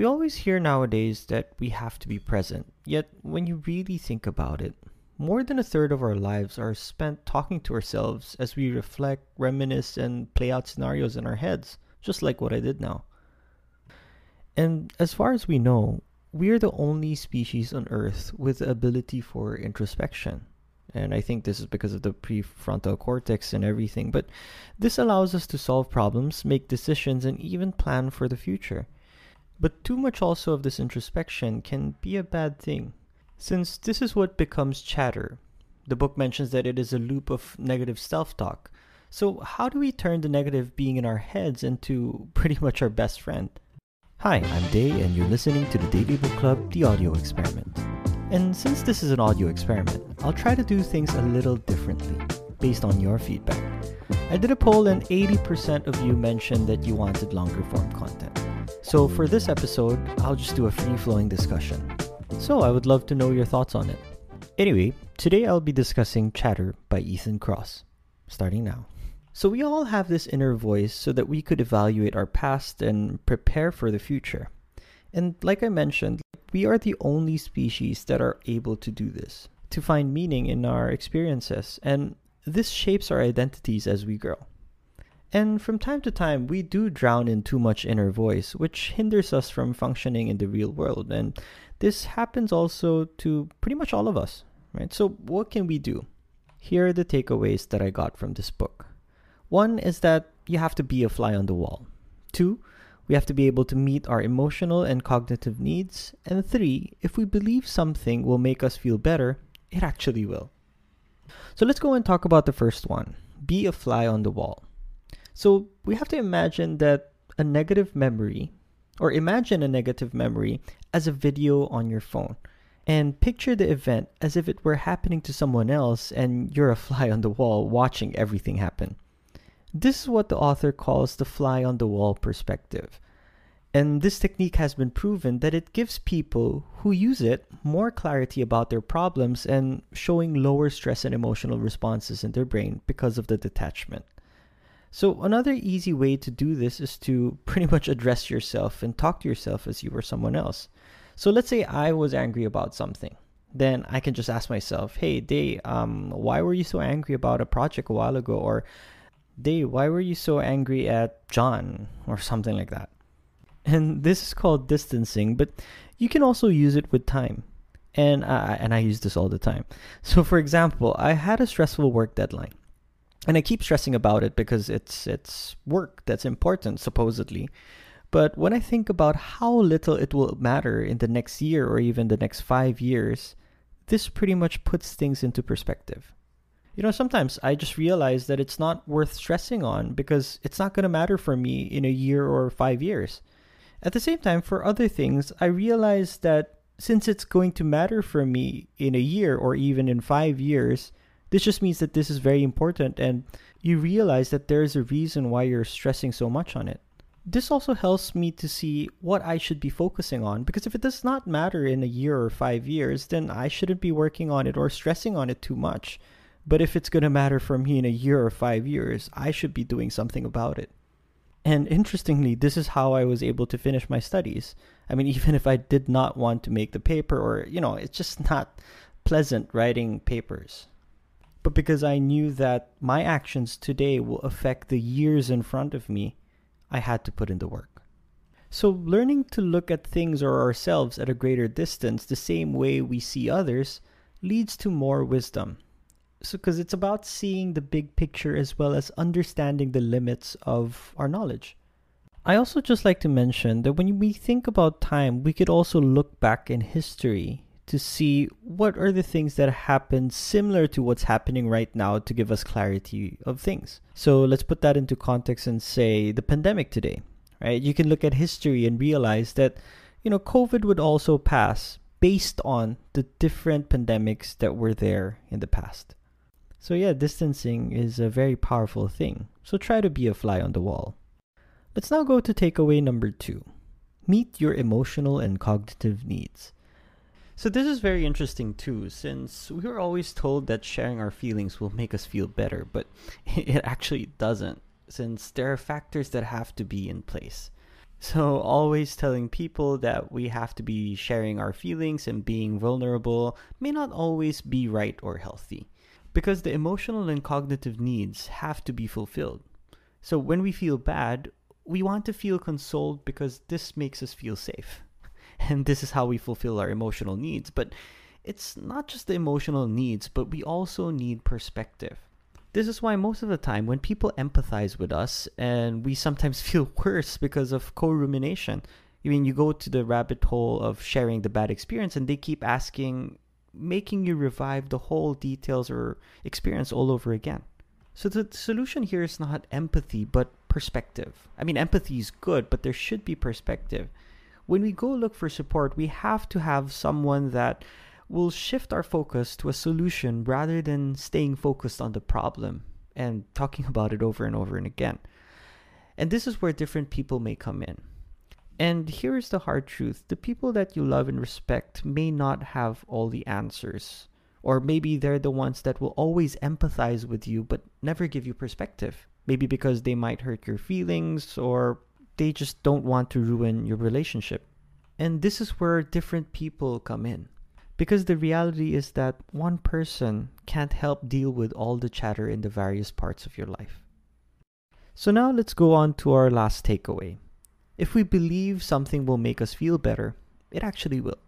We always hear nowadays that we have to be present, yet, when you really think about it, more than a third of our lives are spent talking to ourselves as we reflect, reminisce, and play out scenarios in our heads, just like what I did now. And as far as we know, we are the only species on Earth with the ability for introspection. And I think this is because of the prefrontal cortex and everything. But this allows us to solve problems, make decisions, and even plan for the future. But too much also of this introspection can be a bad thing, since this is what becomes chatter. The book mentions that it is a loop of negative self talk. So, how do we turn the negative being in our heads into pretty much our best friend? Hi, I'm Day, and you're listening to the Daily Book Club, The Audio Experiment. And since this is an audio experiment, I'll try to do things a little differently, based on your feedback. I did a poll, and 80% of you mentioned that you wanted longer form content. So for this episode, I'll just do a free flowing discussion. So I would love to know your thoughts on it. Anyway, today I'll be discussing Chatter by Ethan Kross, Starting now. So we all have this inner voice so that we could evaluate our past and prepare for the future. And like I mentioned, we are the only species that are able to do this, to find meaning in our experiences, and this shapes our identities as we grow. And from time to time, we do drown in too much inner voice, which hinders us from functioning in the real world. And this happens also to pretty much all of us, right? So, what can we do? Here are the takeaways that I got from this book. One is that you have to be a fly on the wall. Two, we have to be able to meet our emotional and cognitive needs. And three, if we believe something will make us feel better, it actually will. So let's go and talk about the first one be a fly on the wall. So we have to imagine that a negative memory, or imagine a negative memory as a video on your phone. And picture the event as if it were happening to someone else and you're a fly on the wall watching everything happen. This is what the author calls the fly on the wall perspective. And this technique has been proven that it gives people who use it more clarity about their problems and showing lower stress and emotional responses in their brain because of the detachment. So, another easy way to do this is to pretty much address yourself and talk to yourself as you were someone else. So, let's say I was angry about something. Then I can just ask myself, hey, Day, um, why were you so angry about a project a while ago? Or Dave, why were you so angry at John? Or something like that. And this is called distancing, but you can also use it with time. And I, and I use this all the time. So for example, I had a stressful work deadline. And I keep stressing about it because it's it's work that's important supposedly. But when I think about how little it will matter in the next year or even the next 5 years, this pretty much puts things into perspective you know, sometimes I just realize that it's not worth stressing on because it's not going to matter for me in a year or five years. At the same time, for other things, I realize that since it's going to matter for me in a year or even in five years, this just means that this is very important and you realize that there's a reason why you're stressing so much on it. This also helps me to see what I should be focusing on because if it does not matter in a year or five years, then I shouldn't be working on it or stressing on it too much but if it's going to matter for me in a year or five years, I should be doing something about it. And interestingly, this is how I was able to finish my studies. I mean, even if I did not want to make the paper, or, you know, it's just not pleasant writing papers. But because I knew that my actions today will affect the years in front of me, I had to put in the work. So, learning to look at things or ourselves at a greater distance the same way we see others leads to more wisdom so because it's about seeing the big picture as well as understanding the limits of our knowledge. I also just like to mention that when we think about time, we could also look back in history to see what are the things that happen similar to what's happening right now to give us clarity of things. So let's put that into context and say the pandemic today, right? You can look at history and realize that, you know, COVID would also pass based on the different pandemics that were there in the past. So, yeah, distancing is a very powerful thing. So, try to be a fly on the wall. Let's now go to takeaway number two meet your emotional and cognitive needs. So, this is very interesting too, since we are always told that sharing our feelings will make us feel better, but it actually doesn't, since there are factors that have to be in place. So, always telling people that we have to be sharing our feelings and being vulnerable may not always be right or healthy because the emotional and cognitive needs have to be fulfilled. So, when we feel bad, we want to feel consoled because this makes us feel safe. And this is how we fulfill our emotional needs. But it's not just the emotional needs, but we also need perspective. This is why most of the time when people empathize with us and we sometimes feel worse because of co-rumination. I mean, you go to the rabbit hole of sharing the bad experience and they keep asking, making you revive the whole details or experience all over again. So the solution here is not empathy, but perspective. I mean, empathy is good, but there should be perspective. When we go look for support, we have to have someone that will shift our focus to a solution rather than staying focused on the problem and talking about it over and over and again. And this is where different people may come in. And here is the hard truth the people that you love and respect may not have all the answers. Or maybe they're the ones that will always empathize with you but never give you perspective. Maybe because they might hurt your feelings or they just don't want to ruin your relationship. And this is where different people come in. Because the reality is that one person can't help deal with all the chatter in the various parts of your life. So now let's go on to our last takeaway. If we believe something will make us feel better, it actually will.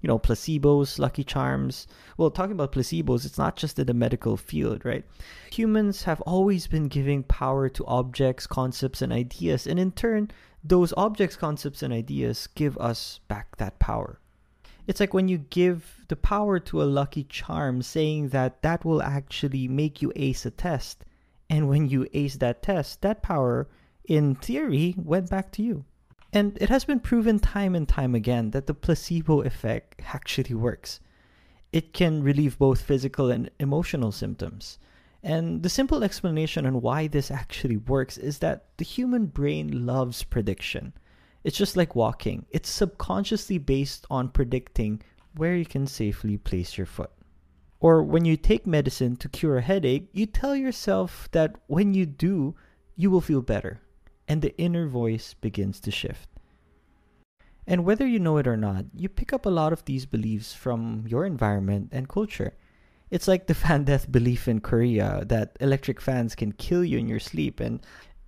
You know, placebos, lucky charms. Well, talking about placebos, it's not just in the medical field, right? Humans have always been giving power to objects, concepts, and ideas, and in turn, those objects, concepts, and ideas give us back that power. It's like when you give the power to a lucky charm, saying that that will actually make you ace a test. And when you ace that test, that power, in theory, went back to you. And it has been proven time and time again that the placebo effect actually works. It can relieve both physical and emotional symptoms. And the simple explanation on why this actually works is that the human brain loves prediction. It's just like walking, it's subconsciously based on predicting where you can safely place your foot. Or when you take medicine to cure a headache, you tell yourself that when you do, you will feel better, and the inner voice begins to shift. And whether you know it or not, you pick up a lot of these beliefs from your environment and culture. It's like the fan death belief in Korea that electric fans can kill you in your sleep and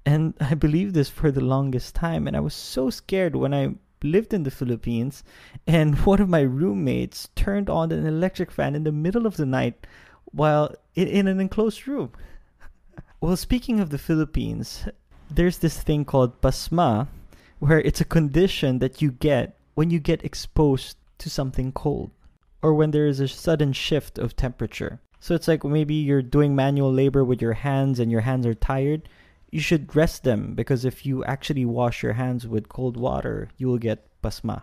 and I believed this for the longest time. And I was so scared when I lived in the Philippines and one of my roommates turned on an electric fan in the middle of the night while in, in an enclosed room. well, speaking of the Philippines, there's this thing called pasma where it's a condition that you get when you get exposed to something cold or when there is a sudden shift of temperature. So it's like maybe you're doing manual labor with your hands and your hands are tired you should rest them because if you actually wash your hands with cold water, you will get pasma.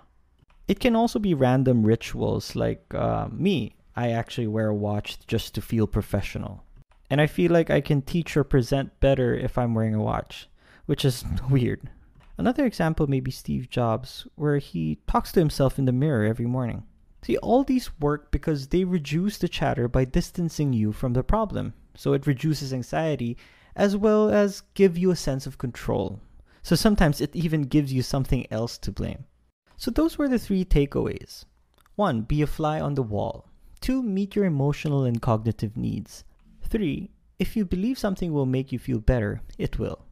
It can also be random rituals like uh, me. I actually wear a watch just to feel professional. And I feel like I can teach or present better if I'm wearing a watch, which is weird. Another example may be Steve Jobs, where he talks to himself in the mirror every morning. See, all these work because they reduce the chatter by distancing you from the problem. So it reduces anxiety as well as give you a sense of control. So sometimes it even gives you something else to blame. So those were the three takeaways. 1. Be a fly on the wall. 2. Meet your emotional and cognitive needs. 3. If you believe something will make you feel better, it will.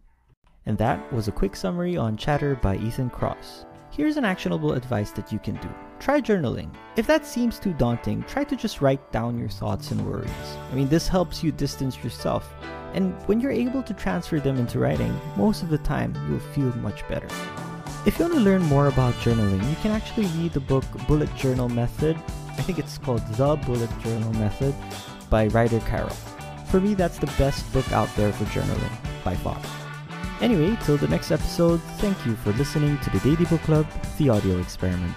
And that was a quick summary on Chatter by Ethan Kross. Here's an actionable advice that you can do. Try journaling. If that seems too daunting, try to just write down your thoughts and worries. I mean, this helps you distance yourself and when you're able to transfer them into writing, most of the time you'll feel much better. If you want to learn more about journaling, you can actually read the book Bullet Journal Method. I think it's called The Bullet Journal Method by Ryder Carroll. For me, that's the best book out there for journaling, by far. Anyway, till the next episode, thank you for listening to the Daily Book Club, the audio experiment.